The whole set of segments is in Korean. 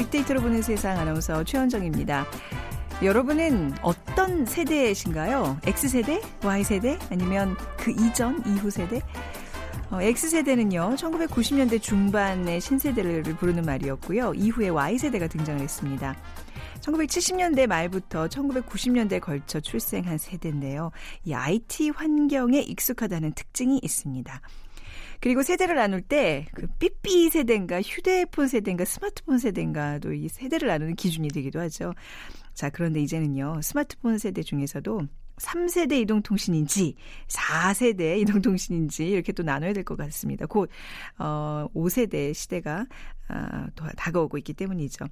빅데이터로 보는 세상 아나운서 최원정입니다. 여러분은 어떤 세대이신가요? X세대? Y세대? 아니면 그 이전, 이후 세대? 어, X세대는요, 1990년대 중반의 신세대를 부르는 말이었고요. 이후에 Y세대가 등장을 했습니다. 1970년대 말부터 1990년대에 걸쳐 출생한 세대인데요. 이 IT 환경에 익숙하다는 특징이 있습니다. 그리고 세대를 나눌 때 그 삐삐 세대인가 휴대폰 세대인가 스마트폰 세대인가도 이 세대를 나누는 기준이 되기도 하죠. 자, 그런데 이제는요. 스마트폰 세대 중에서도 3세대 이동통신인지 4세대 이동통신인지 이렇게 또 나눠야 될 것 같습니다. 곧 어, 5세대 시대가 아, 다가오고 있기 때문이죠.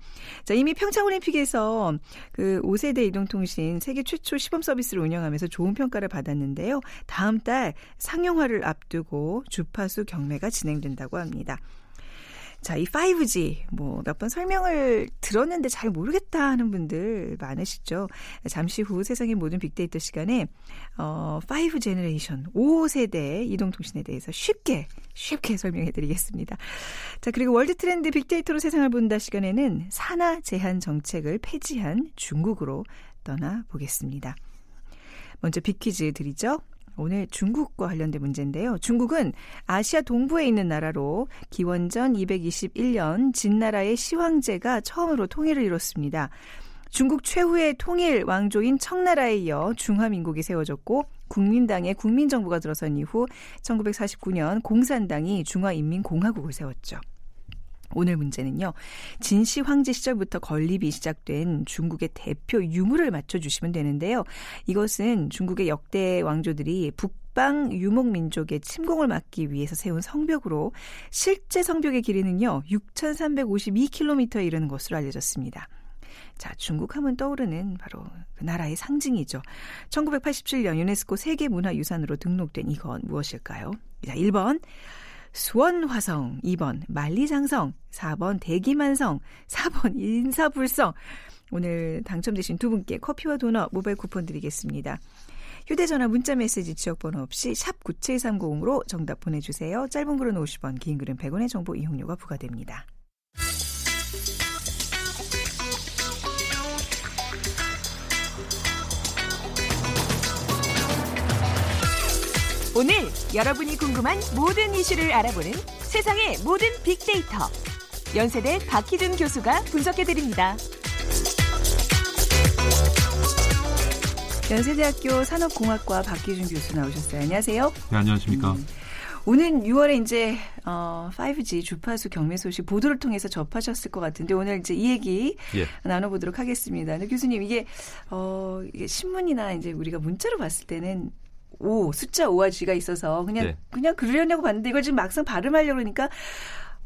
자, 이미 평창올림픽에서 그 5세대 이동통신 세계 최초 시범 서비스를 운영하면서 좋은 평가를 받았는데요. 다음 달 상용화를 앞두고 주파수 경매가 진행된다고 합니다. 자, 이 5G 뭐 몇 번 설명을 들었는데 잘 모르겠다 하는 분들 많으시죠. 잠시 후 세상의 모든 빅데이터 시간에 어 5 generation 5세대 이동 통신에 대해서 쉽게 쉽게 설명해 드리겠습니다. 자, 그리고 world trend 빅데이터로 세상을 본다 시간에는 산아 제한 정책을 폐지한 중국으로 떠나 보겠습니다. 먼저 빅퀴즈 드리죠. 오늘 중국과 관련된 문제인데요. 중국은 아시아 동부에 있는 나라로 기원전 221년 진나라의 시황제가 처음으로 통일을 이뤘습니다. 중국 최후의 통일 왕조인 청나라에 이어 중화민국이 세워졌고 국민당의 국민정부가 들어선 이후 1949년 공산당이 중화인민공화국을 세웠죠. 오늘 문제는요. 진시 황제 시절부터 건립이 시작된 중국의 대표 유물을 맞춰주시면 되는데요. 이것은 중국의 역대 왕조들이 북방 유목 민족의 침공을 막기 위해서 세운 성벽으로 실제 성벽의 길이는요. 6,352km에 이르는 것으로 알려졌습니다. 자, 중국 하면 떠오르는 바로 그 나라의 상징이죠. 1987년 유네스코 세계문화유산으로 등록된 이건 무엇일까요? 자, 1번. 수원화성, 2번 만리장성, 4번 대기만성, 4번 인사불성. 오늘 당첨되신 두 분께 커피와 도넛 모바일 쿠폰 드리겠습니다. 휴대전화 문자메시지 지역번호 없이 샵 9730으로 정답 보내주세요. 짧은 글은 50원, 긴 글은 100원의 정보 이용료가 부과됩니다. 오늘 여러분이 궁금한 모든 이슈를 알아보는 세상의 모든 빅데이터. 연세대 박희준 교수가 분석해드립니다. 연세대학교 산업공학과 박희준 교수 나오셨어요. 안녕하세요. 네, 안녕하십니까. 음, 오는 6월에 이제 어 5G 주파수 경매 소식 보도를 통해서 접하셨을 것 같은데 오늘 이제 이 얘기 예. 나눠보도록 하겠습니다. 근데 교수님 이게 어 이게 신문이나 이제 우리가 문자로 봤을 때는 5 숫자 5와 G가 있어서 그냥 네. 그냥 그러려고 봤는데 이걸 지금 막상 발음하려고 그러니까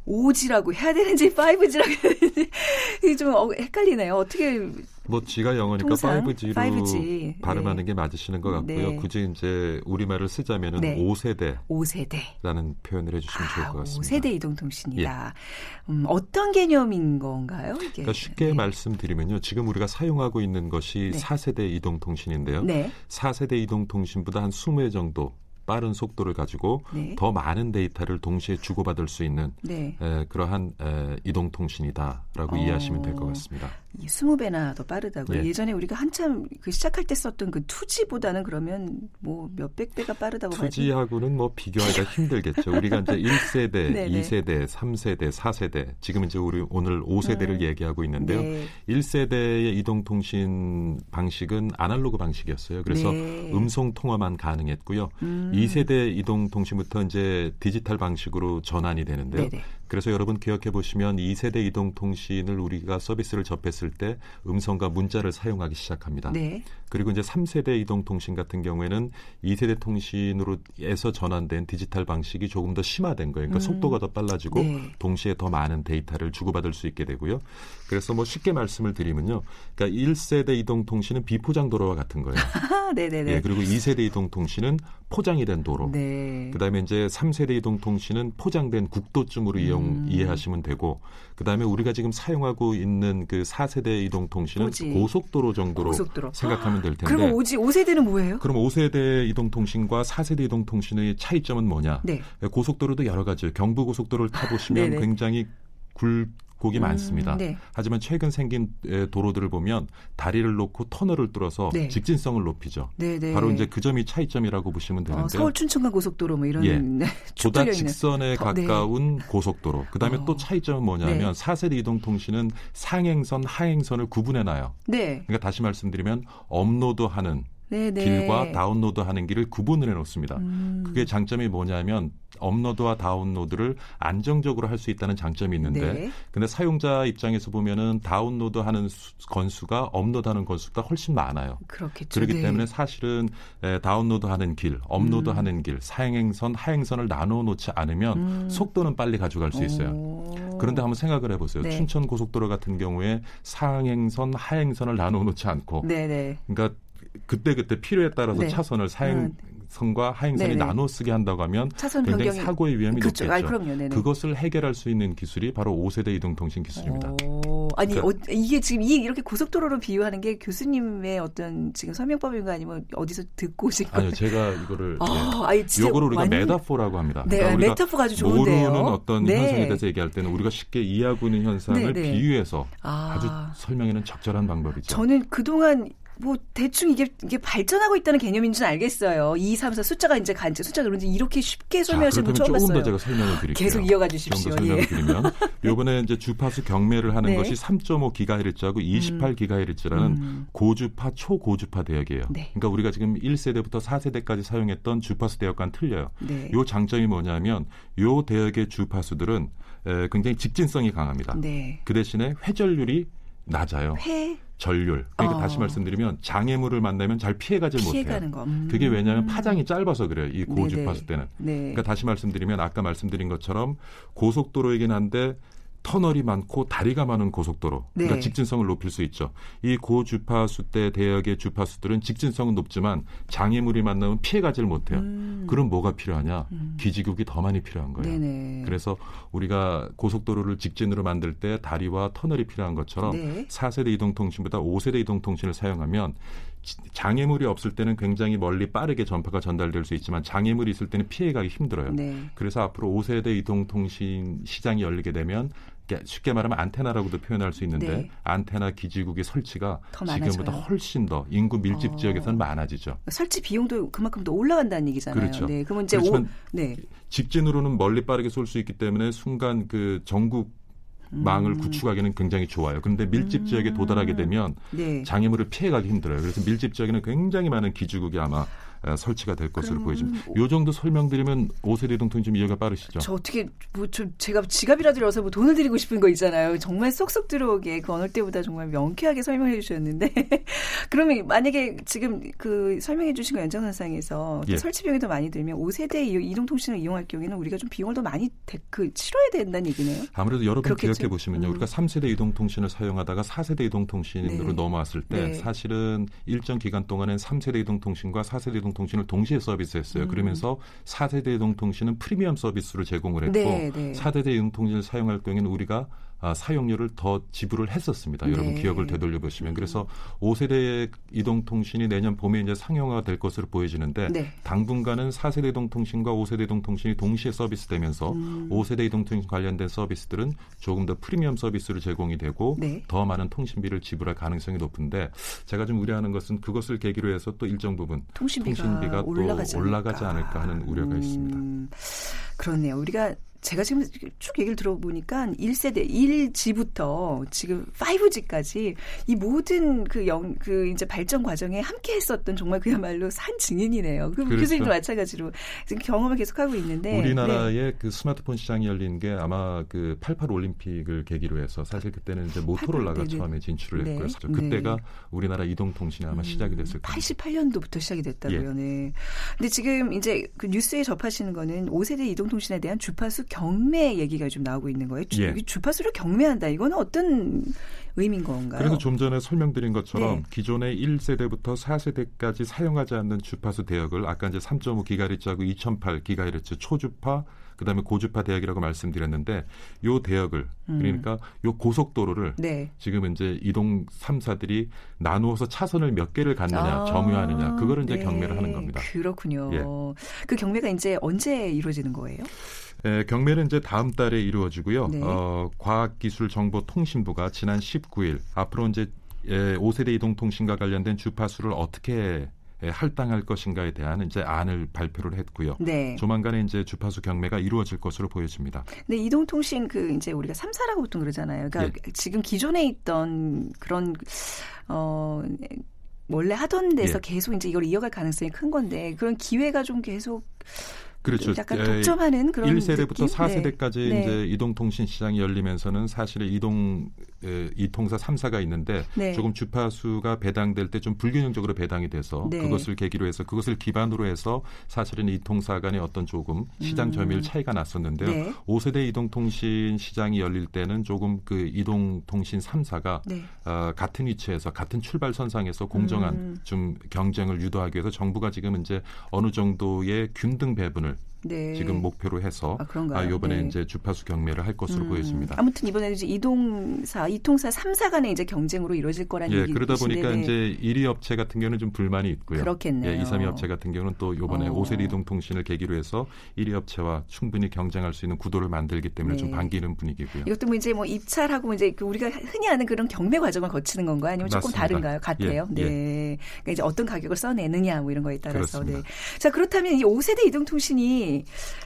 5G라고 해야 되는지 5G라고 해야 되는지 좀 어, 헷갈리네요. 어떻게 뭐 G가 영어니까 통상? 5G로 5G. 발음하는 네. 게 맞으시는 것 같고요. 네. 굳이 이제 우리말을 쓰자면은 네. 5세대. 5세대라는 표현을 해 주시면 아, 좋을 것 같습니다. 5세대 이동 통신이다. 예. 음, 어떤 개념인 건가요? 이게? 그러니까 쉽게 네. 말씀드리면요. 지금 우리가 사용하고 있는 것이 네. 4세대 이동 통신인데요. 네. 4세대 이동 통신보다 한 20회 정도 빠른 속도를 가지고 네. 더 많은 데이터를 동시에 주고받을 수 있는 네. 에, 그러한 에, 이동통신이다라고 어, 이해하시면 될 것 같습니다. 20배나 더 빠르다고요. 예. 전에 우리가 한참 그 시작할 때 썼던 그 투지보다는 그러면 뭐 몇백 배가 빠르다고 투지하고는 뭐 비교하기가 힘들겠죠. 우리가 이제 1세대, 2세대, 3세대, 4세대 지금 이제 우리 오늘 5세대를 음. 얘기하고 있는데요. 네. 1세대의 이동 통신 방식은 아날로그 방식이었어요. 그래서 네. 음성 통화만 가능했고요. 음. 2세대 이동 통신부터 이제 디지털 방식으로 전환이 되는데요. 네네. 그래서 여러분 기억해 보시면 2세대 이동통신을 우리가 서비스를 접했을 때 음성과 문자를 사용하기 시작합니다. 네. 그리고 이제 3세대 이동통신 같은 경우에는 2세대 통신으로에서 전환된 디지털 방식이 조금 더 심화된 거예요. 그러니까 음. 속도가 더 빨라지고 네. 동시에 더 많은 데이터를 주고받을 수 있게 되고요. 그래서 뭐 쉽게 말씀을 드리면요. 그러니까 1세대 이동통신은 비포장 도로와 같은 거예요. 네네네. 예, 그리고 2세대 이동통신은 포장이 된 도로. 네. 그다음에 이제 3세대 이동통신은 포장된 국도쯤으로 이용 음. 이해하시면 되고 그다음에 우리가 지금 사용하고 있는 그 4세대 이동 통신은 고속도로 정도로 고속도로. 생각하면 될 텐데. 그럼 5지 5세대는 뭐예요? 그럼 5세대 이동 통신과 4세대 이동 통신의 차이점은 뭐냐? 네. 고속도로도 여러 가지 경부 고속도로를 타 보시면 굉장히 굴 곡이 음, 많습니다. 네. 하지만 최근 생긴 도로들을 보면 다리를 놓고 터널을 뚫어서 네. 직진성을 높이죠. 네, 네. 바로 이제 그 점이 차이점이라고 보시면 되는데 어, 서울 춘천간 고속도로 뭐 이런 예. 네, 보다 직선에 더, 네. 가까운 고속도로. 그다음에 어. 또 차이점은 뭐냐면 4세대 이동통신은 상행선 하행선을 구분해 놔요. 그러니까 다시 말씀드리면 업로드하는 네네. 길과 다운로드하는 길을 구분을 해놓습니다. 음. 그게 장점이 뭐냐면 업로드와 다운로드를 안정적으로 할 수 있다는 장점이 있는데 네. 근데 사용자 입장에서 보면은 다운로드하는 수, 건수가 업로드하는 건수가 훨씬 많아요. 그렇겠죠. 그렇기 네. 때문에 사실은 에, 다운로드하는 길, 업로드하는 음. 길, 사행선, 하행선을 나눠 놓지 않으면 음. 속도는 빨리 가져갈 수 있어요. 오. 그런데 한번 생각을 해보세요. 네. 춘천 고속도로 같은 경우에 상행선, 하행선을 나눠 놓지 않고, 네네. 그러니까 그때 그때 필요에 따라서 네. 차선을 사행 음. 선과 하행선이 네네. 나눠 쓰게 한다고 하면 굉장히 변경이... 사고의 위험이 그렇죠. 높겠죠. 아. 그것을 해결할 수 있는 기술이 바로 5세대 이동통신 기술입니다. 오, 아니 그러니까, 어, 이게 지금 이 이렇게 고속도로로 비유하는 게 교수님의 어떤 지금 설명법인가 아니면 어디서 듣고 오신 거예요? 아니요, 제가 이거를 아, 네. 이거를 우리가 완... 메타포라고 합니다. 네, 그러니까 메타포가 아주 좋은데요. 모르는 어떤 네. 현상에 대해서 얘기할 때는 우리가 쉽게 이해하고 있는 현상을 네, 네. 비유해서 아. 아주 설명에는 적절한 방법이죠. 저는 그동안 뭐 대충 이게 이게 발전하고 있다는 개념인 줄 알겠어요. 2, 3, 4 숫자가 이제 간지 숫자가 그런지 이렇게 쉽게 설명하시는 분 처음 조금 봤어요. 더 제가 설명을 드릴게요. 계속 이어가 주십시오. 좀더 설명을 예. 드리면 요번에 이제 주파수 경매를 하는 네. 것이 3.5 기가헤르츠하고 28 기가헤르츠라는 음. 고주파 초고주파 대역이에요. 네. 그러니까 우리가 지금 1세대부터 4세대까지 사용했던 주파수 대역과는 틀려요. 네. 요 장점이 뭐냐면 요 대역의 주파수들은 에, 굉장히 직진성이 강합니다. 네. 그 대신에 회전율이 낮아요. 회 전율. 그러니까 어. 다시 말씀드리면 장애물을 만나면 잘 피해가질 피해가는 못해요. 거. 음. 그게 왜냐하면 파장이 짧아서 그래요. 이 고주파수 때는. 네. 그러니까 다시 말씀드리면 아까 말씀드린 것처럼 고속도로이긴 한데 터널이 많고 다리가 많은 고속도로, 그러니까 네. 직진성을 높일 수 있죠. 이 고주파수 대 대역의 주파수들은 직진성은 높지만 장애물이 만나면 피해가지를 못해요. 음. 그럼 뭐가 필요하냐? 음. 기지국이 더 많이 필요한 거예요. 네네. 그래서 우리가 고속도로를 직진으로 만들 때 다리와 터널이 필요한 것처럼 네. 4세대 이동통신보다 5세대 이동통신을 사용하면 장애물이 없을 때는 굉장히 멀리 빠르게 전파가 전달될 수 있지만 장애물이 있을 때는 피해가기 힘들어요. 네. 그래서 앞으로 5세대 이동통신 시장이 열리게 되면 쉽게 말하면 안테나라고도 표현할 수 있는데 네. 안테나 기지국의 설치가 지금보다 훨씬 더 인구 밀집 어. 지역에서는 많아지죠. 설치 비용도 그만큼 더 올라간다는 얘기잖아요. 그렇죠. 네, 그러면 이제 오, 네. 직진으로는 멀리 빠르게 쏠 수 있기 때문에 순간 그 전국 망을 음. 구축하기는 굉장히 좋아요. 그런데 밀집 지역에 음. 도달하게 되면 네. 장애물을 피해가기 힘들어요. 그래서 밀집 지역에는 굉장히 많은 기지국이 아마 설치가 될 것으로 보여집니다. 요 정도 설명드리면 5세대 동통 좀 이해가 빠르시죠? 저 어떻게 뭐저 제가 지갑이라도 열어서 뭐 돈을 드리고 싶은 거 있잖아요. 정말 쏙쏙 들어오게 그 어느 때보다 정말 명쾌하게 설명해 주셨는데 그러면 만약에 지금 그 설명해 주신 거 연장선상에서 예. 설치 비용이 더 많이 들면 5세대 이동통신을 이용할 경우에는 우리가 좀 비용을 더 많이 대, 그 치러야 된다는 얘기네요. 아무래도 여러분 기억해 보시면요. 음. 우리가 3세대 이동통신을 사용하다가 4세대 이동통신으로 네. 넘어왔을 때 네. 사실은 일정 기간 동안엔 3세대 이동통신과 4세대 이동 이동통신을 동시에 서비스했어요. 음. 그러면서 4세대 이동통신은 프리미엄 서비스로 제공을 했고 네, 네. 4세대 이동통신을 사용할 경우에는 우리가 아, 사용료를 더 지불을 했었습니다. 네. 여러분 기억을 되돌려 보시면 그래서 5세대 이동통신이 내년 봄에 이제 상용화가 될 것으로 보여지는데 네. 당분간은 4세대 이동통신과 5세대 이동통신이 동시에 서비스되면서 음. 5세대 이동통신 관련된 서비스들은 조금 더 프리미엄 서비스로 제공이 되고 네. 더 많은 통신비를 지불할 가능성이 높은데 제가 좀 우려하는 것은 그것을 계기로 해서 또 일정 부분 통신비가, 통신비가 올라가지, 올라가지 않을까. 않을까 하는 우려가 음. 있습니다. 그렇네요. 우리가 제가 지금 쭉 얘기를 들어보니까 1세대 1G부터 지금 5G까지 이 모든 그 영, 그 이제 발전 과정에 함께 했었던 정말 그야말로 산 증인이네요. 그 그렇죠. 교수님도 마찬가지로 지금 경험을 계속하고 있는데. 우리나라의 네. 그 스마트폰 시장이 열린 게 아마 그 88 올림픽을 계기로 해서 사실 그때는 이제 모토로라가 88, 처음에 진출을 네. 했고요. 네. 그때가 우리나라 이동통신이 아마 음, 시작이 됐을 거예요. 88년도부터 시작이 됐다고요. 예. 네. 근데 지금 이제 그 뉴스에 접하시는 거는 5세대 이동통신에 대한 주파수 경매 얘기가 좀 나오고 있는 거예요. 주, 예. 주파수를 경매한다. 이거는 어떤 의미인 건가요? 그래서 좀 전에 설명드린 것처럼 네. 기존의 1세대부터 4세대까지 사용하지 않는 주파수 대역을 아까 이제 3.5 기가헤르츠하고 2.8기가헤르츠 초주파 그다음에 고주파 대역이라고 말씀드렸는데 요 대역을 음. 그러니까 요 고속도로를 네. 지금 이제 이동 3사들이 나누어서 차선을 몇 개를 갖느냐 아, 점유하느냐 그거를 이제 네. 경매를 하는 겁니다. 그렇군요. 예. 그 경매가 이제 언제 이루어지는 거예요? 에, 경매는 이제 다음 달에 이루어지고요. 네. 어, 과학기술정보통신부가 지난 19일 앞으로 이제 에, 5세대 이동통신과 관련된 주파수를 어떻게 할당할 것인가에 대한 이제 안을 발표를 했고요. 네. 조만간에 이제 주파수 경매가 이루어질 것으로 보여집니다. 네, 이동통신 그 이제 우리가 3사라고 보통 그러잖아요. 그러니까 예. 지금 기존에 있던 그런 어 원래 하던 데서 예. 계속 이제 이걸 이어갈 가능성이 큰 건데 그런 기회가 좀 계속 그렇죠. 약간 독점하는 그런 1세대부터 느낌? 4세대까지 네. 이제 이동통신 시장이 열리면서는 사실 이동 이 통사 3사가 있는데 네. 조금 주파수가 배당될 때 좀 불균형적으로 배당이 돼서 네. 그것을 계기로 해서 그것을 기반으로 해서 사실은 이 통사 간의 어떤 조금 시장 음. 점유율 차이가 났었는데요. 네. 5세대 이동통신 시장이 열릴 때는 조금 그 이동통신 3사가 네. 어, 같은 위치에서 같은 출발선상에서 공정한 음. 좀 경쟁을 유도하기 위해서 정부가 지금 이제 어느 정도의 균등 배분을 네. 지금 목표로 해서 아, 아 이번에 네. 이제 주파수 경매를 할 것으로 음, 보여집니다. 아무튼 이번에 이제 이동사, 이통사 3사 간의 이제 경쟁으로 이루어질 거라는 예, 그러다 보니까 네. 이제 1위 업체 같은 경우는 좀 불만이 있고요. 그렇겠네요. 예, 2, 3위 업체 같은 경우는 또 이번에 어. 5세대 이동 통신을 계기로 해서 1위 업체와 충분히 경쟁할 수 있는 구도를 만들기 때문에 좀 네. 반기는 분위기고요. 이것도 뭐 이제 뭐 입찰하고 이제 그 우리가 흔히 아는 그런 경매 과정을 거치는 건가요? 아니면 조금 맞습니다. 다른가요? 같아요. 예, 네. 예. 그러니까 이제 어떤 가격을 써내느냐 뭐 이런 거에 따라서. 네. 그렇습니다. 네. 자, 그렇다면 이 5세대 이동 통신이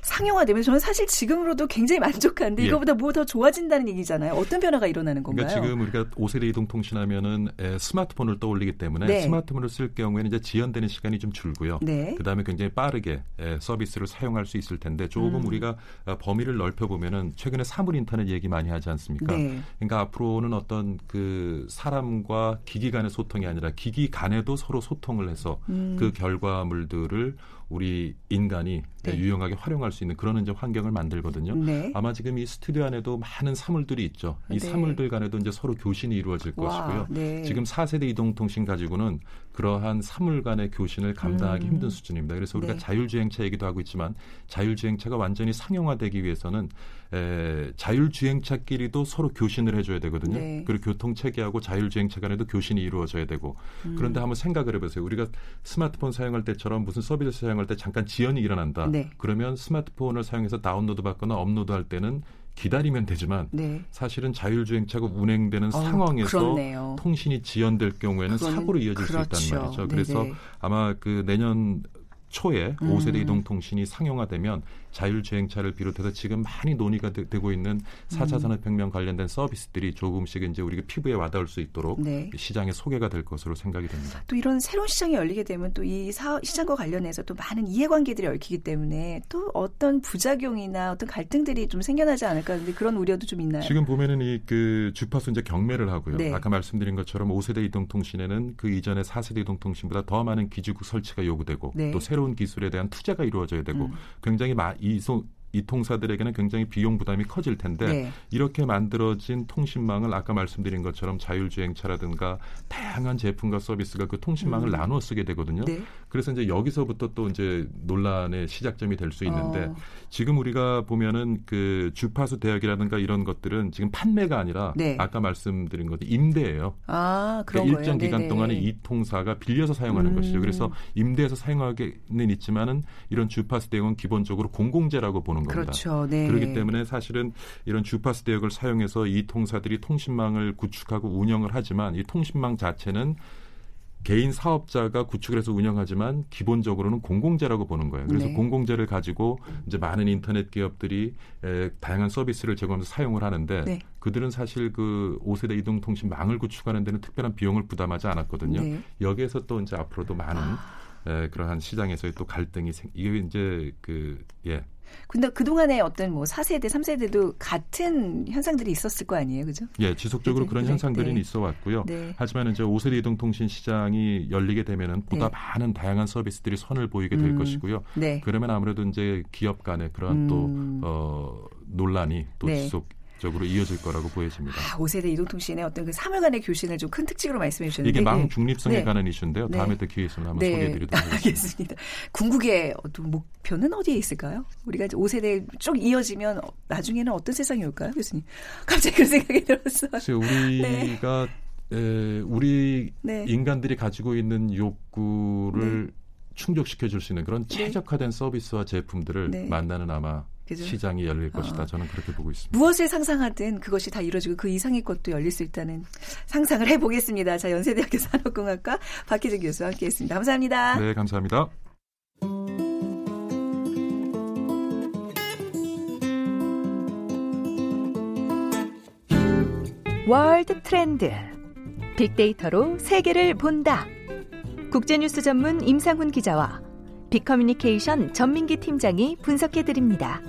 상 상용화되면 저는 사실 지금으로도 굉장히 만족한데 예. 이거보다 뭐 더 좋아진다는 얘기잖아요. 어떤 변화가 일어나는 건가요? 그러니까 지금 우리가 5세대 이동 통신하면은 스마트폰을 떠올리기 때문에 네. 스마트폰을 쓸 경우에는 이제 지연되는 시간이 좀 줄고요. 네. 그다음에 굉장히 빠르게 서비스를 사용할 수 있을 텐데 조금 음. 우리가 어, 범위를 넓혀 보면은 최근에 사물 인터넷 얘기 많이 하지 않습니까? 네. 그러니까 앞으로는 어떤 그 사람과 기기 간의 소통이 아니라 기기 간에도 서로 소통을 해서 음. 그 결과물들을 우리 인간이 네. 유용하게 활용할 수 있는 그런 이제 환경을 만들거든요. 네. 아마 지금 이 스튜디오 안에도 많은 사물들이 있죠. 이 네. 사물들 간에도 이제 서로 교신이 이루어질 와, 것이고요. 네. 지금 4세대 이동통신 가지고는 그러한 사물 간의 교신을 감당하기 음. 힘든 수준입니다. 그래서 우리가 네. 자율주행차 얘기도 하고 있지만 자율주행차가 완전히 상용화되기 위해서는 에, 자율주행차끼리도 서로 교신을 해줘야 되거든요. 네. 그리고 교통체계하고 자율주행차 간에도 교신이 이루어져야 되고 음. 그런데 한번 생각을 해보세요. 우리가 스마트폰 사용할 때처럼 무슨 서비스 사용할 때 잠깐 지연이 일어난다. 네. 그러면 스마트폰을 사용해서 다운로드 받거나 업로드 할 때는 기다리면 되지만 네. 사실은 자율주행차가 운행되는 어, 상황에서 그렇네요. 통신이 지연될 경우에는 사고로 이어질 그렇죠. 수 있단 말이죠. 그래서. 아마 그 내년 초에 음. 5세대 이동통신이 상용화되면 자율주행차를 비롯해서 지금 많이 논의가 되, 고 있는 4차 음. 산업혁명 관련된 서비스들이 조금씩 이제 우리가 피부에 와닿을 수 있도록 네. 시장에 소개가 될 것으로 생각이 됩니다. 또 이런 새로운 시장이 열리게 되면 또 이 시장과 관련해서 또 많은 이해관계들이 얽히기 때문에 또 어떤 부작용이나 어떤 갈등들이 좀 생겨나지 않을까 근데 그런 우려도 좀 있나요? 지금 보면은 이 그 주파수 이제 경매를 하고요. 네. 아까 말씀드린 것처럼 5세대 이동통신에는 그 이전에 4세대 이동통신보다 더 많은 기지국 설치가 요구되고 네. 또 새로운 기술에 대한 투자가 이루어져야 되고 음. 굉장히 마, 이, 소, 이 통사들에게는 굉장히 비용 부담이 커질 텐데 네. 이렇게 만들어진 통신망을 아까 말씀드린 것처럼 자율주행차라든가 다양한 제품과 서비스가 그 통신망을 음. 나누어 쓰게 되거든요. 네. 그래서 이제 여기서부터 또 이제 논란의 시작점이 될 수 있는데 어. 지금 우리가 보면은 그 주파수 대역이라든가 이런 것들은 지금 판매가 아니라 네. 아까 말씀드린 것도 임대예요. 아, 그런 그러니까 일정 기간 동안에 이 통사가 빌려서 사용하는 음. 것이죠. 그래서 임대해서 사용하기는 있지만은 이런 주파수 대역은 기본적으로 공공재라고 보는 겁니다. 그렇죠. 네. 그렇기 때문에 사실은 이런 주파수 대역을 사용해서 이 통사들이 통신망을 구축하고 운영을 하지만 이 통신망 자체는 개인 사업자가 구축을 해서 운영하지만 기본적으로는 공공재라고 보는 거예요. 그래서 네. 공공재를 가지고 이제 많은 인터넷 기업들이 에, 다양한 서비스를 제공하면서 사용을 하는데 네. 그들은 사실 그 5세대 이동통신망을 구축하는 데는 특별한 비용을 부담하지 않았거든요. 네. 여기에서 또 이제 앞으로도 많은 아. 에, 그러한 시장에서의 또 갈등이 생 이게 이제 그 예. 근데 그동안에 어떤 뭐 4세대, 3세대도 같은 현상들이 있었을 거 아니에요. 그죠? 예, 지속적으로 네, 그런 네, 현상들이 네. 있어 왔고요. 네. 하지만 이제 5세대 이동 통신 시장이 열리게 되면은 보다 네. 많은 다양한 서비스들이 선을 보이게 될 음, 것이고요. 네. 그러면 아무래도 이제 기업 간의 그런 음. 또 어, 논란이 또 지속 적으로 이어질 거라고 보여집니다. 아, 5세대 이동통신의 어떤 그 3월간의 교신을 좀 큰 특징으로 말씀해 주셨는데 이게 망 중립성에 네. 관한 이슈인데요. 네. 다음에 또 기회 있으면 한번 네. 소개해 드리도록 하겠습니다. 알겠습니다. 궁극의 어떤 목표는 어디에 있을까요? 우리가 이제 5세대 쭉 이어지면 나중에는 어떤 세상이 올까요, 교수님? 갑자기 그 생각이 들었어요. 우리가 네. 에, 우리 네. 인간들이 가지고 있는 욕구를 네. 충족시켜 줄 수 있는 그런 최적화된 서비스와 제품들을 만나는 아마 그죠? 시장이 열릴 것이다. 어. 저는 그렇게 보고 있습니다. 무엇을 상상하든 그것이 다 이루어지고 그 이상의 것도 열릴 수 있다는 상상을 해보겠습니다. 자, 연세대학교 산업공학과 박희준 교수와 함께했습니다. 감사합니다. 네, 감사합니다. 월드 트렌드 빅데이터로 세계를 본다. 국제뉴스 전문 임상훈 기자와 빅커뮤니케이션 전민기 팀장이 분석해 드립니다.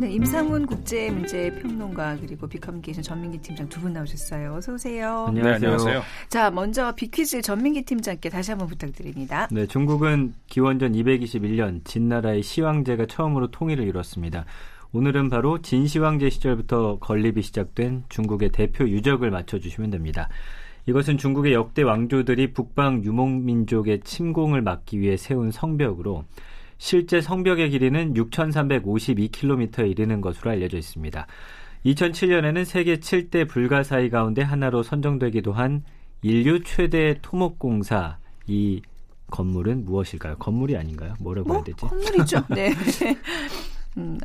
네, 임상훈 국제문제평론가 그리고 빅커뮤니케이션 전민기 팀장 두 분 나오셨어요. 어서 오세요. 안녕하세요. 네, 안녕하세요. 자, 먼저 빅퀴즈 전민기 팀장께 다시 한번 부탁드립니다. 네, 중국은 기원전 221년 진나라의 시황제가 처음으로 통일을 이뤘습니다. 오늘은 바로 진시황제 시절부터 건립이 시작된 중국의 대표 유적을 맞춰주시면 됩니다. 이것은 중국의 역대 왕조들이 북방 유목민족의 침공을 막기 위해 세운 성벽으로 실제 성벽의 길이는 6,352km에 이르는 것으로 알려져 있습니다. 2007년에는 세계 7대 불가사의 가운데 하나로 선정되기도 한 인류 최대 토목공사 이 건물은 무엇일까요? 건물이 아닌가요? 뭐라고 뭐, 해야 되지? 건물이죠. 네. 음,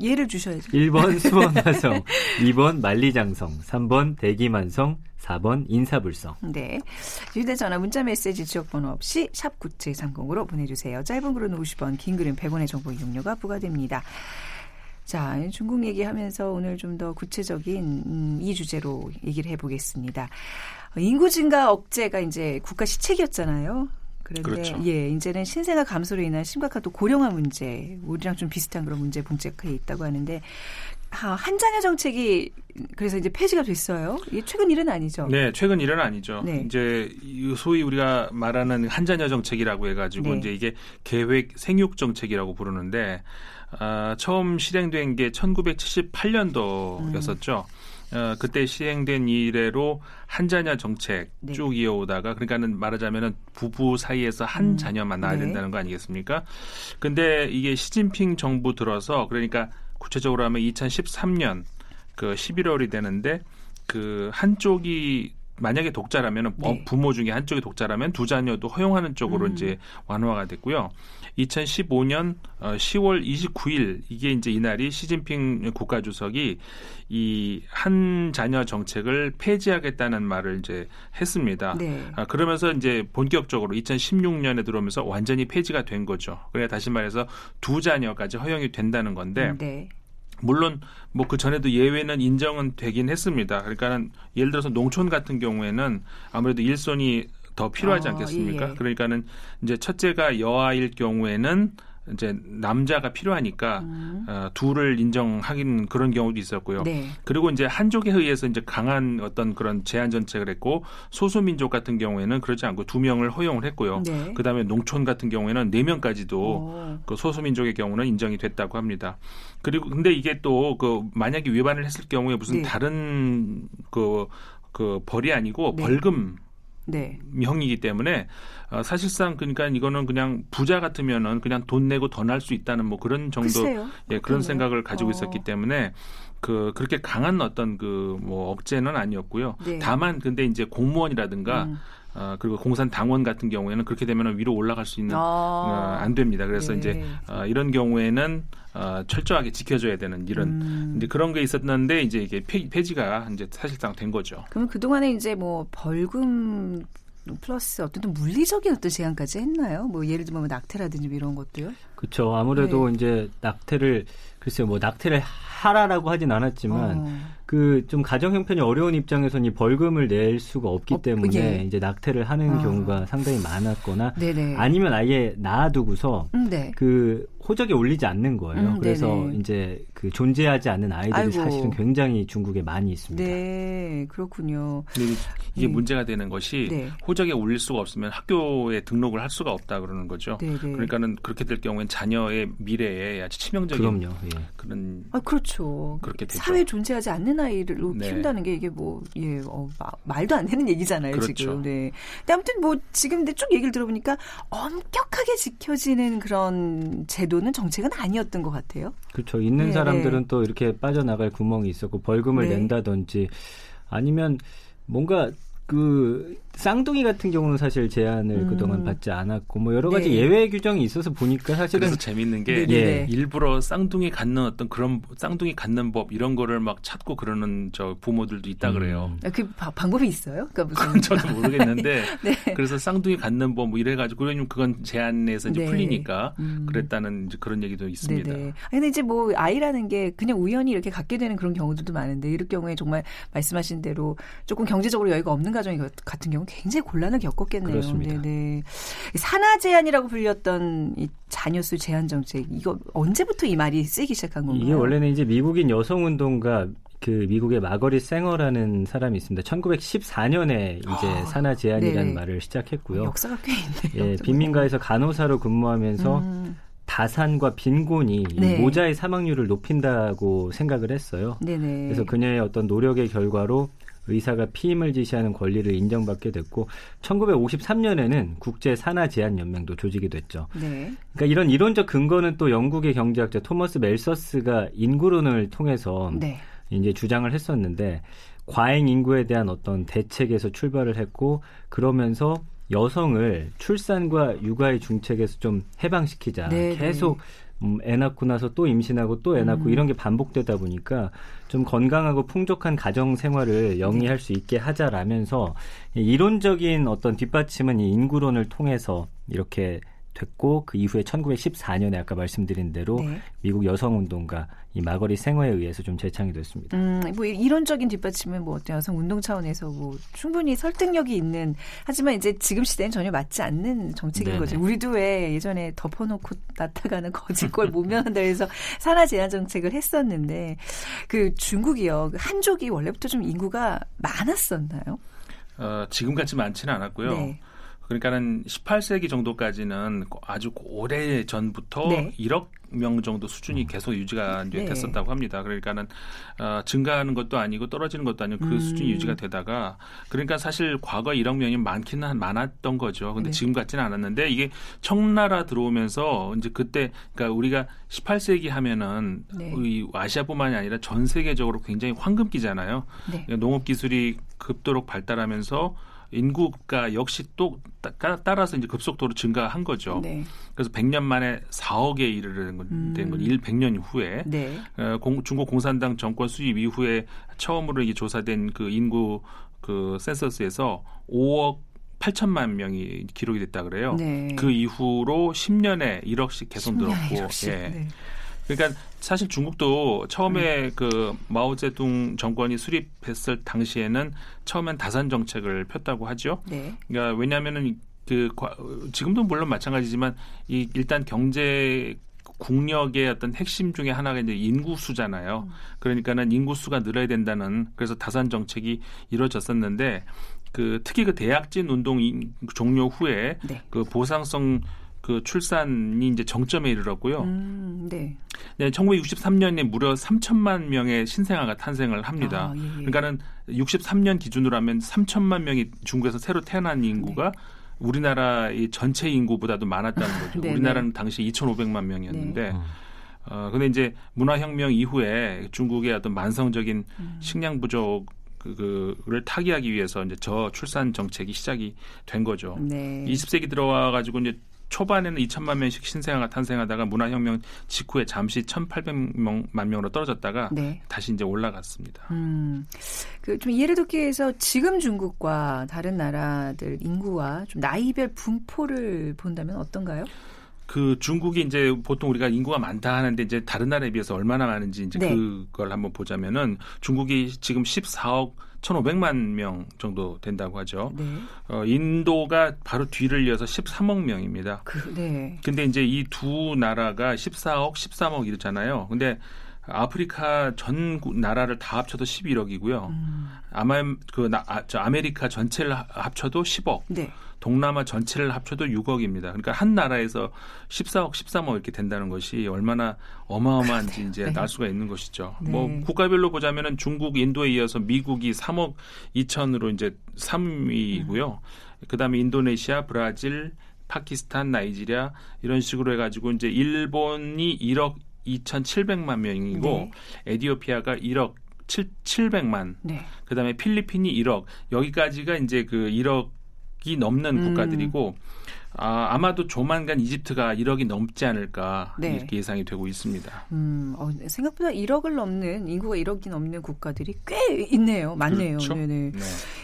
예를 주셔야죠. 1번 수원화성, 2번 만리장성, 3번 대기만성, 4번 인사불성. 네. 휴대전화 문자메시지 지역번호 없이 샵 9730으로 보내주세요. 짧은 글은 50원, 긴 글은 100원의 정보 이용료가 부과됩니다. 자, 중국 얘기하면서 오늘 좀 더 구체적인 음, 이 주제로 얘기를 해보겠습니다. 인구 증가 억제가 이제 국가 시책이었잖아요. 그런데 그렇죠. 예, 이제는 신생아 감소로 인한 심각한 또 고령화 문제, 우리랑 좀 비슷한 그런 문제 봉착해 있다고 하는데 한 자녀 정책이 그래서 이제 폐지가 됐어요. 이게 최근 일은 아니죠. 네, 최근 일은 아니죠. 네. 이제 소위 우리가 말하는 한 자녀 정책이라고 해가지고 네. 이제 이게 계획 생육 정책이라고 부르는데 아, 처음 실행된 게 1978년도였었죠. 음. 어, 그때 시행된 이래로 한 자녀 정책 네. 쭉 이어오다가 그러니까는 말하자면은 부부 사이에서 한 음. 자녀만 낳아야 네. 된다는 거 아니겠습니까? 근데 이게 시진핑 정부 들어서 그러니까 구체적으로 하면 2013년 그 11월이 되는데 그 한쪽이 만약에 독자라면 네. 부모 중에 한쪽이 독자라면 두 자녀도 허용하는 쪽으로 음. 이제 완화가 됐고요. 2015년 10월 어, 29일 이게 이제 이날이 시진핑 국가주석이 이 한 자녀 정책을 폐지하겠다는 말을 이제 했습니다. 네. 아, 그러면서 이제 본격적으로 2016년에 들어오면서 완전히 폐지가 된 거죠. 그러니까 다시 말해서 두 자녀까지 허용이 된다는 건데 네. 물론 뭐 그 전에도 예외는 인정은 되긴 했습니다. 그러니까는 예를 들어서 농촌 같은 경우에는 아무래도 일손이 더 필요하지 어, 않겠습니까? 예. 그러니까는 이제 첫째가 여아일 경우에는 이제 남자가 필요하니까 음. 어, 둘을 인정하기는 그런 경우도 있었고요. 네. 그리고 이제 한족에 의해서 이제 강한 어떤 그런 제한 정책을 했고 소수 민족 같은 경우에는 그렇지 않고 두 명을 허용을 했고요. 네. 그다음에 농촌 같은 경우에는 네 명까지도 그 소수 민족의 경우는 인정이 됐다고 합니다. 그리고 근데 이게 또 그 만약에 위반을 했을 경우에 무슨 네. 다른 그그 그 벌이 아니고 네. 벌금 네. 형이기 때문에 어, 사실상 그러니까 이거는 그냥 부자 같으면은 그냥 돈 내고 더 날 수 있다는 뭐 그런 정도 글쎄요. 예 그런 생각을 가지고 어. 있었기 때문에 그 그렇게 강한 어떤 그 뭐 억제는 아니었고요. 네. 다만 근데 이제 공무원이라든가 음. 어, 그리고 공산 당원 같은 경우에는 그렇게 되면 위로 올라갈 수 있는 아. 어, 안 됩니다. 그래서 네. 이제 어, 이런 경우에는 어, 철저하게 지켜줘야 되는 이런 음. 이제 그런 게 있었는데 이제 이게 폐, 폐지가 이제 사실상 된 거죠. 그럼 그 동안에 이제 뭐 벌금 플러스 어떤 물리적인 어떤 제한까지 했나요? 뭐 예를 들면 뭐 낙태라든지 뭐 이런 것도요? 그렇죠. 아무래도 네. 이제 낙태를 글쎄요, 뭐 낙태를 하라라고 하진 않았지만 어. 그 좀 가정 형편이 어려운 입장에서는 이 벌금을 낼 수가 없기 어, 때문에 예. 이제 낙태를 하는 어. 경우가 상당히 많았거나 네네. 아니면 아예 낳아두고서 음, 네. 그 호적에 올리지 않는 거예요. 음, 그래서 네네. 이제 그 존재하지 않는 아이들이 아이고. 사실은 굉장히 중국에 많이 있습니다. 네, 그렇군요. 이게 네. 문제가 되는 것이 네. 호적에 올릴 수가 없으면 학교에 등록을 할 수가 없다 그러는 거죠. 네네. 그러니까는 그렇게 될 경우엔 자녀의 미래에 아주 치명적인 그럼요. 예. 그런 아 그렇죠. 그렇게 되죠. 사회에 존재하지 않는 아이를 네. 키운다는 게 이게 뭐 예, 어, 말도 안 되는 얘기잖아요, 그렇죠. 지금. 네. 근데 아무튼 뭐 지금 근데 쭉 얘기를 들어보니까 엄격하게 지켜지는 그런 제도 는 정책은 아니었던 것 같아요. 그렇죠. 있는 네, 사람들은 네. 또 이렇게 빠져나갈 구멍이 있었고 벌금을 네. 낸다든지 아니면 뭔가 그 쌍둥이 같은 경우는 사실 제한을 음. 그동안 받지 않았고 뭐 여러 가지 네. 예외 규정이 있어서 보니까 사실은 그래서 재밌는 게 예. 일부러 쌍둥이 갖는 어떤 그런 쌍둥이 갖는 법 이런 거를 막 찾고 그러는 저 부모들도 있다 음. 그래요. 음. 그 바, 방법이 있어요? 그러니까 무슨 저도 모르겠는데 네. 그래서 쌍둥이 갖는 법 뭐 이래 가지고 그러면 그건 제한에서 이제 네. 풀리니까 음. 그랬다는 이제 그런 얘기도 있습니다. 네네. 근데 이제 뭐 아이라는 게 그냥 우연히 이렇게 갖게 되는 그런 경우들도 많은데 이럴 경우에 정말 말씀하신 대로 조금 경제적으로 여유가 없는 가정 같은 경우 굉장히 곤란을 겪었겠네요. 그렇습니다. 네네. 산하 제한이라고 불렸던 이 자녀수 제한 정책 이거 언제부터 이 말이 쓰기 시작한 건가요? 이게 원래는 이제 미국인 여성 운동가 그 미국의 마거리 생어라는 사람이 있습니다. 1914년에 이제 아, 산하 제한이라는 네. 말을 시작했고요. 역사가 꽤 있네요. 예, 빈민가에서 간호사로 근무하면서 음. 다산과 빈곤이 네. 모자의 사망률을 높인다고 생각을 했어요. 네네. 그래서 그녀의 어떤 노력의 결과로 의사가 피임을 지시하는 권리를 인정받게 됐고 1953년에는 국제 산하 제한 연맹도 조직이 됐죠. 네. 그러니까 이런 이론적 근거는 또 영국의 경제학자 토머스 멜서스가 인구론을 통해서 네. 이제 주장을 했었는데 과잉 인구에 대한 어떤 대책에서 출발을 했고 그러면서 여성을 출산과 육아의 중책에서 좀 해방시키자. 네, 계속 음, 애 낳고 나서 또 임신하고 또 애 낳고 음. 이런 게 반복되다 보니까 좀 건강하고 풍족한 가정 생활을 영위할 수 있게 하자라면서 이론적인 어떤 뒷받침은 이 인구론을 통해서 이렇게 됐고 그 이후에 1914년에 아까 말씀드린 대로 네. 미국 여성 운동가 이 마거리 생어에 의해서 좀 재창이 됐습니다. 음, 뭐 이론적인 뒷받침은 뭐 여성 운동 차원에서 뭐 충분히 설득력이 있는 하지만 이제 지금 시대는 전혀 맞지 않는 정책인 네네. 거죠. 우리도 왜 예전에 덮어놓고 나타가는 거짓골 모면한다 해서 산하 제한 정책을 했었는데 그 중국이요 그 한족이 원래부터 좀 인구가 많았었나요? 어, 지금 같이 많지는 않았고요. 네. 그러니까는 18세기 정도까지는 아주 오래 전부터 네. 1억 명 정도 수준이 계속 유지가 네. 됐었다고 합니다. 그러니까는 어, 증가하는 것도 아니고 떨어지는 것도 아니고 그 음. 수준이 유지가 되다가 그러니까 사실 과거 1억 명이 많기는 많았던 거죠. 근데 네. 지금 같지는 않았는데 이게 청나라 들어오면서 이제 그때 그러니까 우리가 18세기 하면은 네. 이 아시아뿐만이 아니라 전 세계적으로 굉장히 황금기잖아요. 네. 농업 기술이 급도록 발달하면서 인구가 역시 또 따, 따라서 이제 급속도로 증가한 거죠. 네. 그래서 100년 만에 4억에 이르는 건, 음. 된 건, 1, 100년 후에. 네. 어, 공, 중국 공산당 정권 수립 이후에 처음으로 이게 조사된 그 인구 그 센서스에서 5억 8천만 명이 기록이 됐다 그래요. 네. 그 이후로 10년에 1억씩 계속 10년에 늘었고. 1억씩. 예. 네. 그러니까 사실 중국도 처음에 그 마오쩌둥 정권이 수립했을 당시에는 처음엔 다산 정책을 폈다고 하죠. 네. 그러니까 왜냐하면은 그 과- 지금도 물론 마찬가지지만 이 일단 경제 국력의 어떤 핵심 중에 하나가 이제 인구 수잖아요. 그러니까는 인구 수가 늘어야 된다는 그래서 다산 정책이 이루어졌었는데 그 특히 그 대약진 운동 인- 종료 후에 네. 그 보상성 그 출산이 이제 정점에 이르렀고요. 음, 네. 네, 1963년에 무려 3천만 명의 신생아가 탄생을 합니다. 아, 예, 예. 그러니까는 63년 기준으로 하면 3천만 명이 중국에서 새로 태어난 인구가 우리나라의 전체 인구보다도 많았다는 거죠. 네, 우리나라는 당시 2,500만 명이었는데 네. 어 근데 이제 문화혁명 이후에 중국의 어떤 만성적인 음. 식량 부족 그, 그를 타개하기 위해서 이제 저출산 정책이 시작이 된 거죠. 네. 20세기 들어와 가지고 이제 초반에는 2천만 명씩 신생아가 탄생하다가 문화혁명 직후에 잠시 1,800만 명으로 떨어졌다가 네. 다시 이제 올라갔습니다. 음, 그좀 이해를 돕기 위해서 지금 중국과 다른 나라들 인구와 좀 나이별 분포를 본다면 어떤가요? 그 중국이 이제 보통 우리가 인구가 많다 하는데 이제 다른 나라에 비해서 얼마나 많은지 이제 네. 그걸 한번 보자면은 중국이 지금 14억 1,500만 명 정도 된다고 하죠. 네. 어, 인도가 바로 뒤를 이어서 13억 명입니다. 그, 네. 근데 이제 이 두 나라가 14억, 13억 이렇잖아요. 근데 아프리카 전 구- 나라를 다 합쳐도 11억이고요. 음, 아마 그 나, 아, 저 아메리카 전체를 하- 합쳐도 10억. 네. 동남아 전체를 합쳐도 6억입니다. 그러니까 한 나라에서 14억, 13억 이렇게 된다는 것이 얼마나 어마어마한지 이제 네. 알 수가 있는 것이죠. 네. 뭐 국가별로 보자면은 중국, 인도에 이어서 미국이 3억 2천으로 이제 3위이고요. 그다음에 인도네시아, 브라질, 파키스탄, 나이지리아 이런 식으로 해 가지고 이제 일본이 1억 2,700만 명이고 네. 에디오피아가 1억 7, 700만. 네. 그다음에 필리핀이 1억. 여기까지가 이제 그 1억 이 넘는 음. 국가들이고 아, 아마도 조만간 이집트가 1억이 넘지 않을까 네. 이렇게 예상이 되고 있습니다. 음, 어, 생각보다 1억을 넘는 인구가 1억이 넘는 국가들이 꽤 있네요. 많네요. 그렇죠? 네네. 네.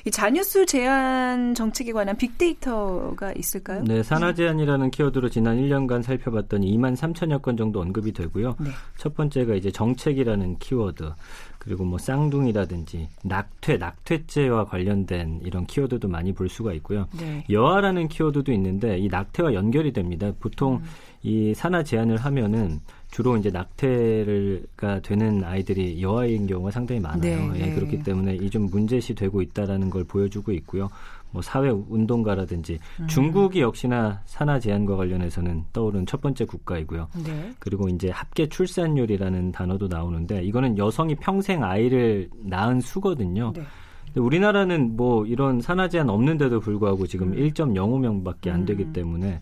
이 자녀수 제한 정책에 관한 빅데이터가 있을까요? 네, 산하 제한이라는 키워드로 지난 1년간 살펴봤더니 2만 3천여 건 정도 언급이 되고요. 네. 첫 번째가 이제 정책이라는 키워드. 그리고 뭐 쌍둥이라든지 낙퇴, 낙퇴죄와 관련된 이런 키워드도 많이 볼 수가 있고요. 네. 여아라는 키워드도 있는데 이 낙태와 연결이 됩니다. 보통 음. 이 산하 제한을 하면은 주로 이제 낙태가 되는 아이들이 여아인 경우가 상당히 많아요. 네, 예, 네. 그렇기 때문에 이 좀 문제시 되고 있다라는 걸 보여주고 있고요. 뭐 사회 운동가라든지 음. 중국이 역시나 산하 제한과 관련해서는 떠오른 첫 번째 국가이고요. 네. 그리고 이제 합계 출산율이라는 단어도 나오는데 이거는 여성이 평생 아이를 낳은 수거든요. 네. 우리나라는 뭐 이런 산하 제한 없는데도 불구하고 지금 음. 1.05명밖에 안 되기 음. 때문에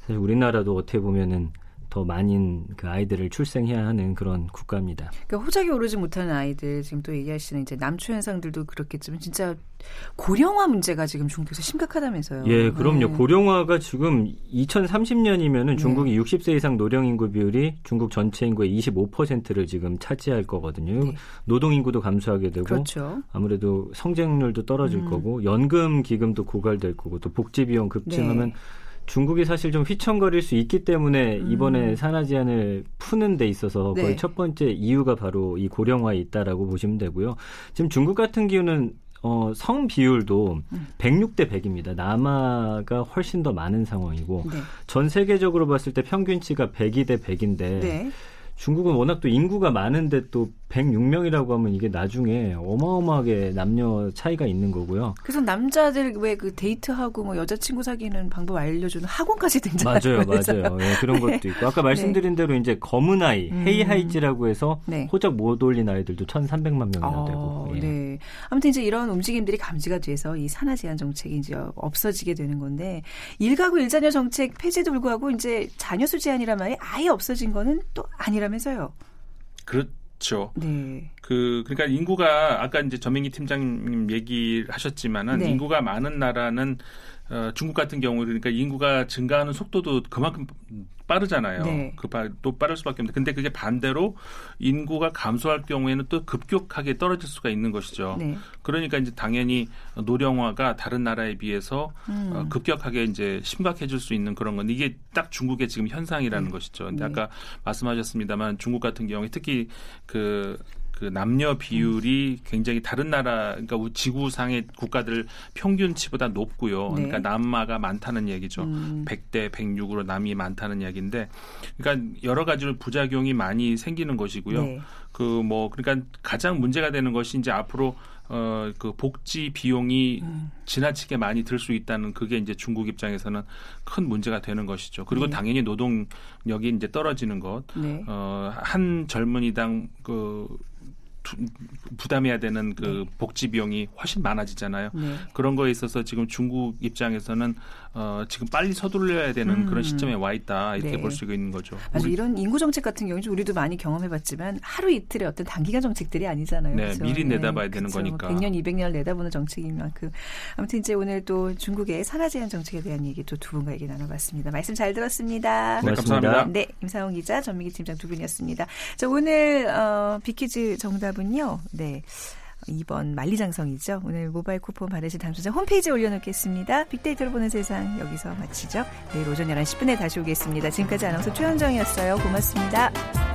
사실 우리나라도 어떻게 보면은 더 많은 그 아이들을 출생해야 하는 그런 국가입니다. 그러니까 호적이 오르지 못하는 아이들 지금 또 얘기하시는 이제 남초 현상들도 그렇겠지만 진짜 고령화 문제가 지금 중국에서 심각하다면서요. 예, 그럼요. 네. 고령화가 지금 2030년이면은 중국이 네. 60세 이상 노령 인구 비율이 중국 전체 인구의 25%를 지금 차지할 거거든요. 네. 노동 인구도 감소하게 되고 그렇죠. 아무래도 성장률도 떨어질 음. 거고 연금 기금도 고갈될 거고 또 복지 비용 급증하면 네. 중국이 사실 좀 휘청거릴 수 있기 때문에 음. 이번에 산하 제한을 푸는 데 있어서 거의 네. 첫 번째 이유가 바로 이 고령화에 있다라고 보시면 되고요. 지금 중국 같은 경우는 어, 성 비율도 음. 106대 100입니다. 남아가 훨씬 더 많은 상황이고 네. 전 세계적으로 봤을 때 평균치가 102대 100인데 네. 중국은 워낙 또 인구가 많은데 또 106명이라고 하면 이게 나중에 어마어마하게 남녀 차이가 있는 거고요. 그래서 남자들 왜 그 데이트하고 뭐 여자친구 사귀는 방법 알려주는 학원까지 등장하죠. 맞아요, 맞아요. 네, 그런 네. 것도 있고 아까 말씀드린 네. 대로 이제 검은 아이, 음. 헤이하이지라고 해서 네. 호적 못 올린 아이들도 1,300만 명이나 어, 되고. 예. 네. 아무튼 이제 이런 움직임들이 감지가 돼서 이 산하 제한 정책이 이제 없어지게 되는 건데 일가구 일자녀 정책 폐지도 불구하고 이제 자녀 수 제한이란 말이 아예 없어진 거는 또 아니라면서요. 그렇 그렇죠. 네. 그 그러니까 인구가 아까 이제 전민기 팀장님 얘기를 하셨지만은 네. 인구가 많은 나라는 어, 중국 같은 경우 그러니까 인구가 증가하는 속도도 그만큼 빠르잖아요. 네. 그또 빠를 수밖에 없는데 근데 그게 반대로 인구가 감소할 경우에는 또 급격하게 떨어질 수가 있는 것이죠. 네. 그러니까 이제 당연히 노령화가 다른 나라에 비해서 음. 어, 급격하게 이제 심각해질 수 있는 그런 건 이게 딱 중국의 지금 현상이라는 네. 것이죠. 근데 네. 아까 말씀하셨습니다만 중국 같은 경우에 특히 그 그 남녀 비율이 굉장히 다른 나라 그러니까 지구상의 국가들 평균치보다 높고요. 네. 그러니까 남마가 많다는 얘기죠. 음. 100대 106으로 남이 많다는 얘기인데 그러니까 여러 가지로 부작용이 많이 생기는 것이고요. 네. 그뭐 그러니까 가장 문제가 되는 것이 이제 앞으로 어, 그 복지 비용이 음. 지나치게 많이 들 수 있다는 그게 이제 중국 입장에서는 큰 문제가 되는 것이죠. 그리고 네. 당연히 노동력이 이제 떨어지는 것, 네. 어, 한 젊은이당 그 부담해야 되는 그 네. 복지 비용이 훨씬 많아지잖아요. 네. 그런 거에 있어서 지금 중국 입장에서는 어, 지금 빨리 서둘러야 되는 음. 그런 시점에 와 있다 이렇게 네. 볼수 있는 거죠. 맞아 이런 인구 정책 같은 경우는 우리도 많이 경험해봤지만 하루 이틀의 어떤 단기간 정책들이 아니잖아요. 네, 그렇죠? 미리 내다봐야 되는 그렇죠. 거니까. 100년, 200년 내다보는 정책인 만큼 아무튼 이제 오늘 또 중국의 산하 제한 정책에 대한 얘기 또 두 분과 얘기 나눠봤습니다. 말씀 잘 들었습니다. 네, 감사합니다. 네, 임상훈 기자, 전민기 팀장 두 분이었습니다. 자, 오늘 어, 비키즈 정답은요. 네. 2번 만리장성이죠. 오늘 모바일 쿠폰 받으실 당첨자 홈페이지에 올려놓겠습니다. 빅데이터로 보는 세상 여기서 마치죠. 내일 오전 11시 10분에 다시 오겠습니다. 지금까지 아나운서 최현정이었어요. 고맙습니다.